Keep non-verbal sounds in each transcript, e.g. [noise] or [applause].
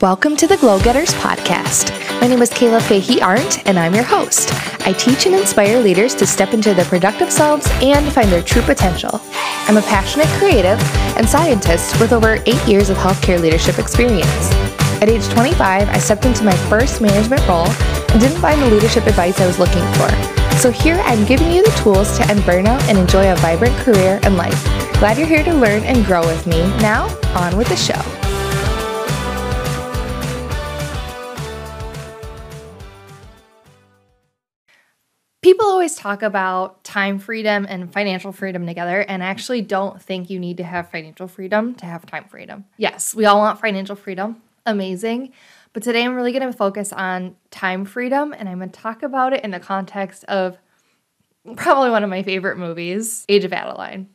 Welcome to the Glow Getters podcast. My name is Kayla Fahey Arndt, and I'm your host. I teach and inspire leaders to step into their productive selves and find their true potential. I'm a passionate creative and scientist with over eight years of healthcare leadership experience. At age 25, I stepped into my first management role and didn't find the leadership advice I was looking for. So here I'm giving you the tools to end burnout and enjoy a vibrant career and life. Glad you're here to learn and grow with me. Now, on with the show. People always talk about time freedom and financial freedom together, and I actually don't think you need to have financial freedom to have time freedom. Yes, we all want financial freedom. Amazing. But today I'm really going to focus on time freedom, and I'm going to talk about it in the context of probably one of my favorite movies, Age of Adeline.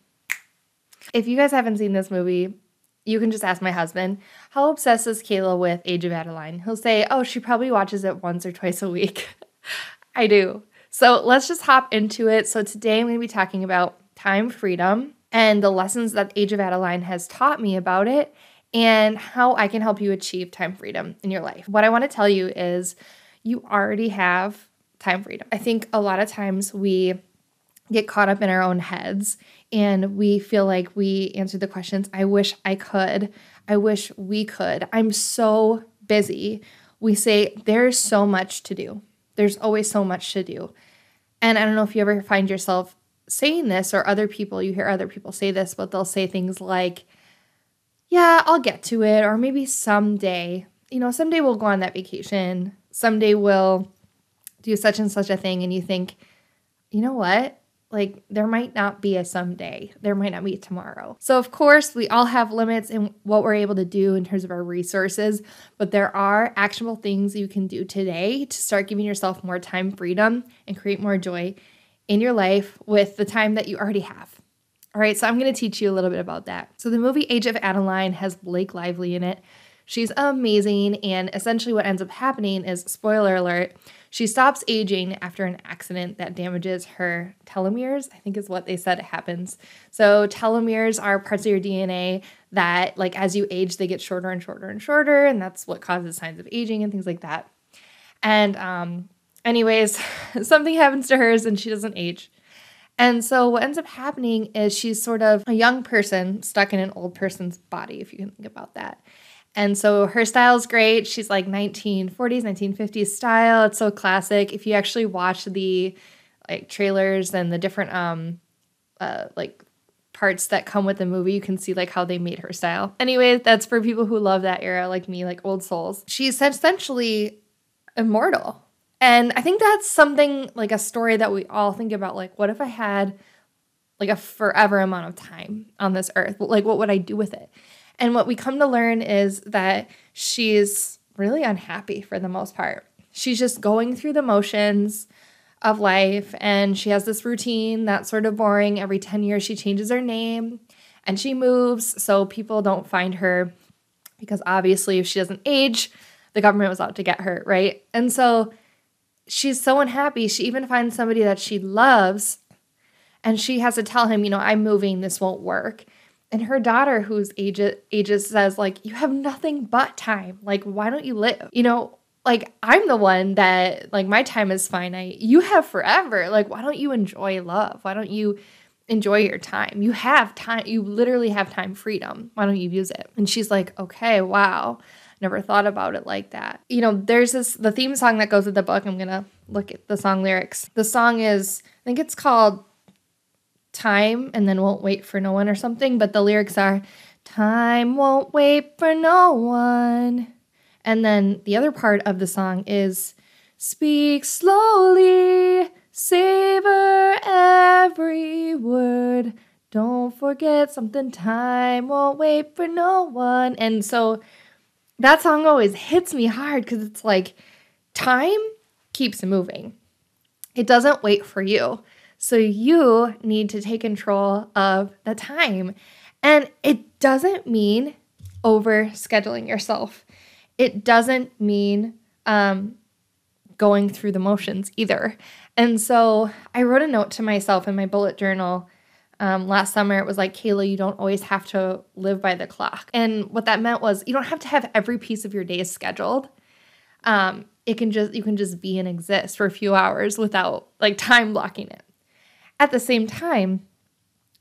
If you guys haven't seen this movie, you can just ask my husband, how obsessed is Kayla with Age of Adeline? He'll say, oh, she probably watches it once or twice a week. [laughs] I do. So let's just hop into it. So today I'm going to be talking about time freedom and the lessons that Age of Adeline has taught me about it and how I can help you achieve time freedom in your life. What I want to tell you is you already have time freedom. I think a lot of times we get caught up in our own heads and we feel like we answer the questions, I wish I could. I wish we could. I'm so busy. We say, there's so much to do. There's always so much to do. And I don't know if you ever find yourself saying this or other people, you hear other people say this, but they'll say things like, yeah, I'll get to it, or maybe someday, you know, someday we'll go on that vacation, someday we'll do such and such a thing. And you think, you know what? Like, there might not be a someday. There might not be tomorrow. So, of course, we all have limits in what we're able to do in terms of our resources, but there are actionable things you can do today to start giving yourself more time freedom and create more joy in your life with the time that you already have. All right, so I'm going to teach you a little bit about that. So, the movie Age of Adeline has Blake Lively in it. She's amazing, and essentially, what ends up happening is spoiler alert she stops aging after an accident that damages her telomeres, I think is what they said happens. So, telomeres are parts of your DNA that, like, as you age, they get shorter and shorter and shorter, and that's what causes signs of aging and things like that. And, um, anyways, [laughs] something happens to hers and she doesn't age. And so, what ends up happening is she's sort of a young person stuck in an old person's body, if you can think about that. And so her style is great. She's like 1940s, 1950s style. It's so classic. If you actually watch the like trailers and the different um uh like parts that come with the movie, you can see like how they made her style. Anyway, that's for people who love that era like me, like old souls. She's essentially immortal. And I think that's something like a story that we all think about like what if I had like a forever amount of time on this earth? Like what would I do with it? And what we come to learn is that she's really unhappy for the most part. She's just going through the motions of life and she has this routine that's sort of boring. Every 10 years, she changes her name and she moves so people don't find her because obviously, if she doesn't age, the government was out to get her, right? And so she's so unhappy. She even finds somebody that she loves and she has to tell him, you know, I'm moving, this won't work. And her daughter, whose age ages, says, like, you have nothing but time. Like, why don't you live? You know, like I'm the one that like my time is finite. You have forever. Like, why don't you enjoy love? Why don't you enjoy your time? You have time. You literally have time freedom. Why don't you use it? And she's like, okay, wow. Never thought about it like that. You know, there's this the theme song that goes with the book. I'm gonna look at the song lyrics. The song is, I think it's called time and then won't wait for no one or something, but the lyrics are time won't wait for no one. And then the other part of the song is speak slowly, savor every word. Don't forget something, time won't wait for no one. And so that song always hits me hard because it's like time keeps moving, it doesn't wait for you. So you need to take control of the time. And it doesn't mean over scheduling yourself, it doesn't mean um, going through the motions either. And so I wrote a note to myself in my bullet journal Um, last summer, it was like, Kayla, you don't always have to live by the clock. And what that meant was you don't have to have every piece of your day scheduled. Um, it can just, you can just be and exist for a few hours without like time blocking it. At the same time,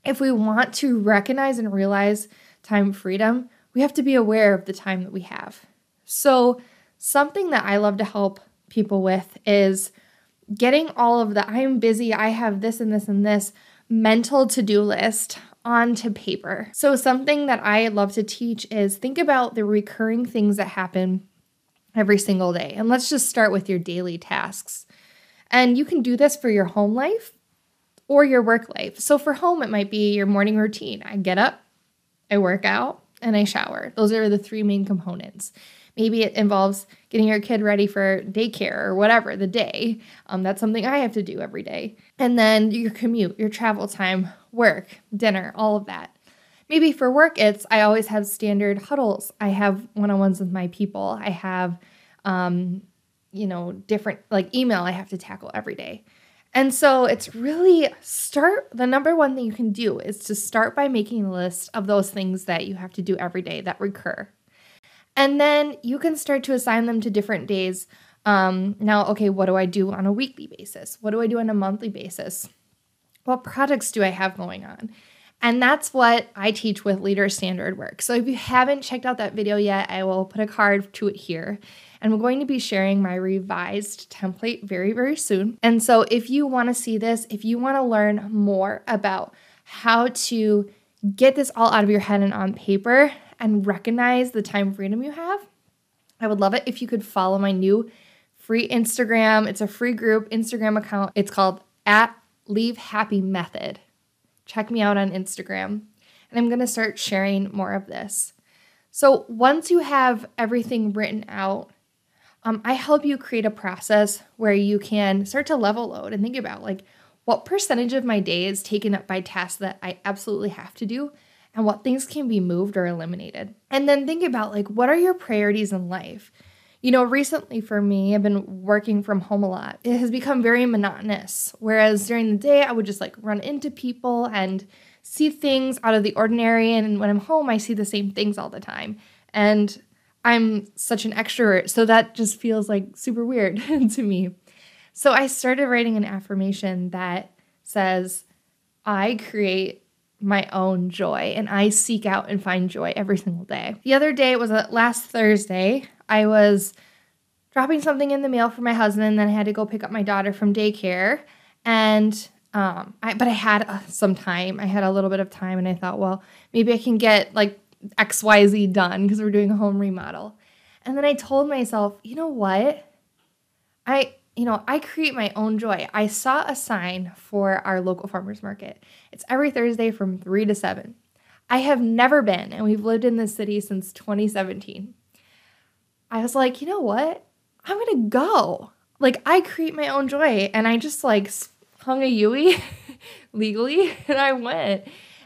if we want to recognize and realize time freedom, we have to be aware of the time that we have. So, something that I love to help people with is getting all of the I'm busy, I have this and this and this mental to do list onto paper. So, something that I love to teach is think about the recurring things that happen every single day. And let's just start with your daily tasks. And you can do this for your home life or your work life. So, for home, it might be your morning routine. I get up, I work out, and I shower. Those are the three main components. Maybe it involves getting your kid ready for daycare or whatever the day. Um, that's something I have to do every day. And then your commute, your travel time, work, dinner, all of that. Maybe for work, it's I always have standard huddles. I have one on ones with my people. I have, um, you know, different like email I have to tackle every day. And so it's really start the number one thing you can do is to start by making a list of those things that you have to do every day that recur. And then you can start to assign them to different days. Um, now, okay, what do I do on a weekly basis? What do I do on a monthly basis? What projects do I have going on? And that's what I teach with Leader Standard Work. So if you haven't checked out that video yet, I will put a card to it here. And I'm going to be sharing my revised template very, very soon. And so if you want to see this, if you want to learn more about how to get this all out of your head and on paper, and recognize the time freedom you have, I would love it if you could follow my new free Instagram. It's a free group Instagram account. It's called at Leave Happy Method. Check me out on Instagram. And I'm going to start sharing more of this. So once you have everything written out, um, I help you create a process where you can start to level load and think about like what percentage of my day is taken up by tasks that I absolutely have to do and what things can be moved or eliminated. And then think about like what are your priorities in life? You know, recently for me, I've been working from home a lot. It has become very monotonous. Whereas during the day, I would just like run into people and see things out of the ordinary. And when I'm home, I see the same things all the time. And I'm such an extrovert. So that just feels like super weird [laughs] to me. So I started writing an affirmation that says, I create my own joy and I seek out and find joy every single day. The other day, it was last Thursday, I was dropping something in the mail for my husband, and then I had to go pick up my daughter from daycare. And um, I, but I had uh, some time. I had a little bit of time, and I thought, well, maybe I can get like X, Y, Z done because we're doing a home remodel. And then I told myself, you know what? I you know, I create my own joy. I saw a sign for our local farmers market. It's every Thursday from 3 to 7. I have never been, and we've lived in this city since 2017. I was like, you know what? I'm to go. Like, I create my own joy. And I just like hung a Yui [laughs] legally, and I went.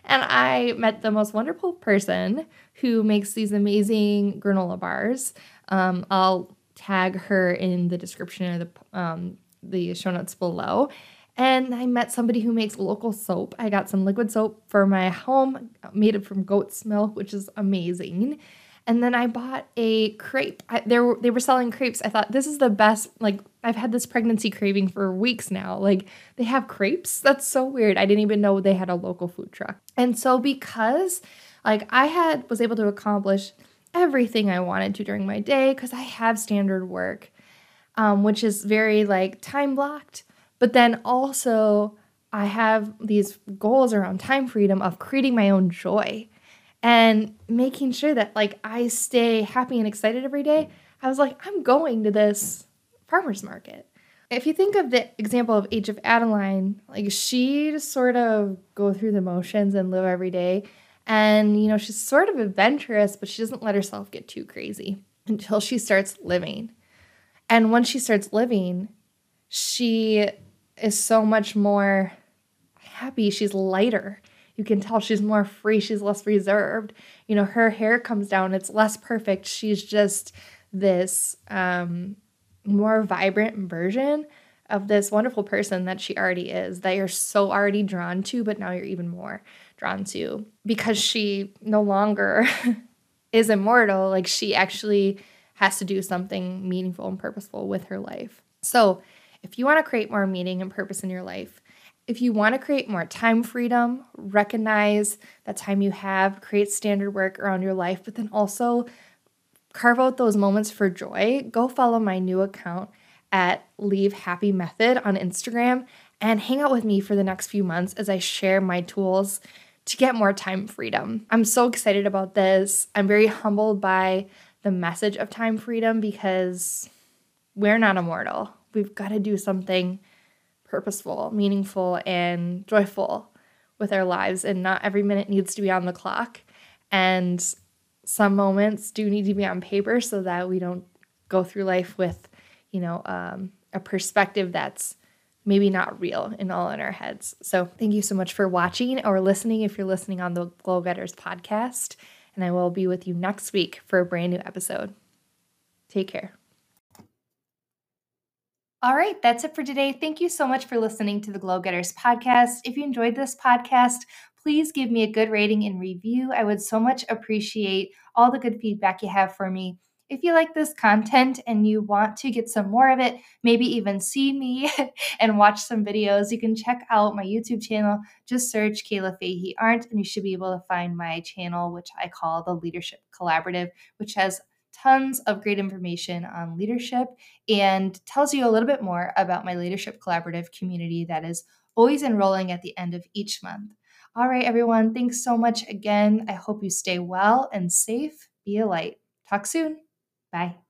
And I met the most wonderful person who makes these amazing granola bars. Um, I'll tag her in the description of the um, the show notes below. And I met somebody who makes local soap. I got some liquid soap for my home, made it from goat's milk, which is amazing. And then I bought a crepe. I, they were they were selling crepes. I thought this is the best. Like I've had this pregnancy craving for weeks now. Like they have crepes. That's so weird. I didn't even know they had a local food truck. And so because like I had was able to accomplish everything I wanted to during my day because I have standard work, um, which is very like time blocked. But then also, I have these goals around time freedom of creating my own joy and making sure that like I stay happy and excited every day. I was like, I'm going to this farmer's market. If you think of the example of Age of Adeline, like she just sort of go through the motions and live every day. And, you know, she's sort of adventurous, but she doesn't let herself get too crazy until she starts living. And once she starts living, she is so much more happy. She's lighter. You can tell she's more free. She's less reserved. You know, her hair comes down. It's less perfect. She's just this um, more vibrant version of this wonderful person that she already is, that you're so already drawn to, but now you're even more drawn to because she no longer [laughs] is immortal. Like she actually has to do something meaningful and purposeful with her life. So, if you want to create more meaning and purpose in your life, if you want to create more time freedom, recognize that time you have, create standard work around your life, but then also carve out those moments for joy, go follow my new account at Leave Happy Method on Instagram and hang out with me for the next few months as I share my tools to get more time freedom. I'm so excited about this. I'm very humbled by the message of time freedom because we're not immortal. We've got to do something purposeful, meaningful, and joyful with our lives, and not every minute needs to be on the clock. And some moments do need to be on paper so that we don't go through life with, you know, um, a perspective that's maybe not real in all in our heads. So thank you so much for watching or listening if you're listening on the Glow Getters podcast. And I will be with you next week for a brand new episode. Take care. All right, that's it for today. Thank you so much for listening to the Glow Getters podcast. If you enjoyed this podcast, please give me a good rating and review. I would so much appreciate all the good feedback you have for me. If you like this content and you want to get some more of it, maybe even see me [laughs] and watch some videos, you can check out my YouTube channel. Just search Kayla Fahey Arndt, and you should be able to find my channel, which I call the Leadership Collaborative, which has tons of great information on leadership and tells you a little bit more about my Leadership Collaborative community that is always enrolling at the end of each month. All right, everyone, thanks so much again. I hope you stay well and safe. Be a light. Talk soon. Bye.